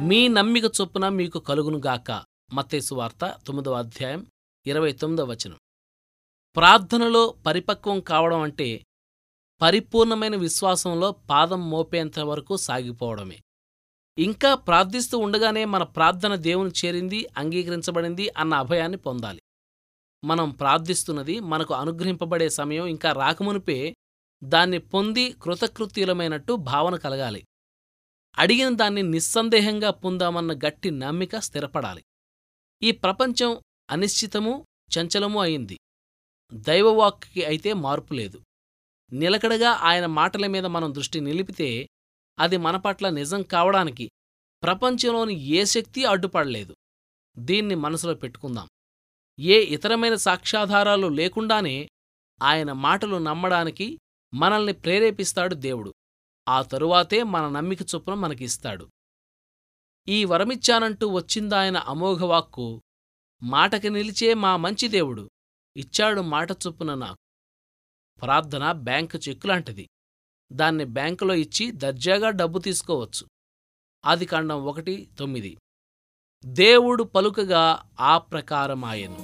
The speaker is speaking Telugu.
మీ నమ్మిక చొప్పున మీకు కలుగునుగాక మత్తేసు వార్త తొమ్మిదవ అధ్యాయం ఇరవై తొమ్మిదవ వచనం. ప్రార్థనలో పరిపక్వం కావడం అంటే పరిపూర్ణమైన విశ్వాసంలో పాదం మోపేంత వరకు సాగిపోవడమే. ఇంకా ప్రార్థిస్తూ ఉండగానే మన ప్రార్థన దేవుని చేరింది అంగీకరించబడింది అన్న అభయాన్ని పొందాలి. మనం ప్రార్థిస్తున్నది మనకు అనుగ్రహింపబడే సమయం ఇంకా రాకమునిపే దాన్ని పొంది కృతకృత్యులమైనట్టు భావన కలగాలి. అడిగిన దాన్ని నిస్సందేహంగా పొందామన్న గట్టి నమ్మిక స్థిరపడాలి. ఈ ప్రపంచం అనిశ్చితమూ చంచలమూ అయింది. దైవవాక్కి అయితే మార్పు లేదు. నిలకడగా ఆయన మాటల మీద మనం దృష్టి నిలిపితే అది మన పట్ల నిజం కావడానికి ప్రపంచంలోని ఏ శక్తి అడ్డుపడలేదు. దీన్ని మనసులో పెట్టుకుందాం. ఏ ఇతరమైన సాక్ష్యాధారాలు లేకుండానే ఆయన మాటలు నమ్మడానికి మనల్ని ప్రేరేపిస్తాడు దేవుడు. ఆ తరువాతే మన నమ్మిక చొప్పున మనకిస్తాడు. ఈ వరమిచ్చానంటూ వచ్చిందాయన అమోఘవాక్కు మాటకి నిలిచే మా మంచి దేవుడు ఇచ్చాడు మాట చొప్పున నాకు. ప్రార్థన బ్యాంకు చెక్కులాంటిది. దాన్ని బ్యాంకులో ఇచ్చి దర్జాగా డబ్బు తీసుకోవచ్చు. ఆదికాండం ఒకటి తొమ్మిది. దేవుడు పలుకగా ఆ ప్రకారమాయను.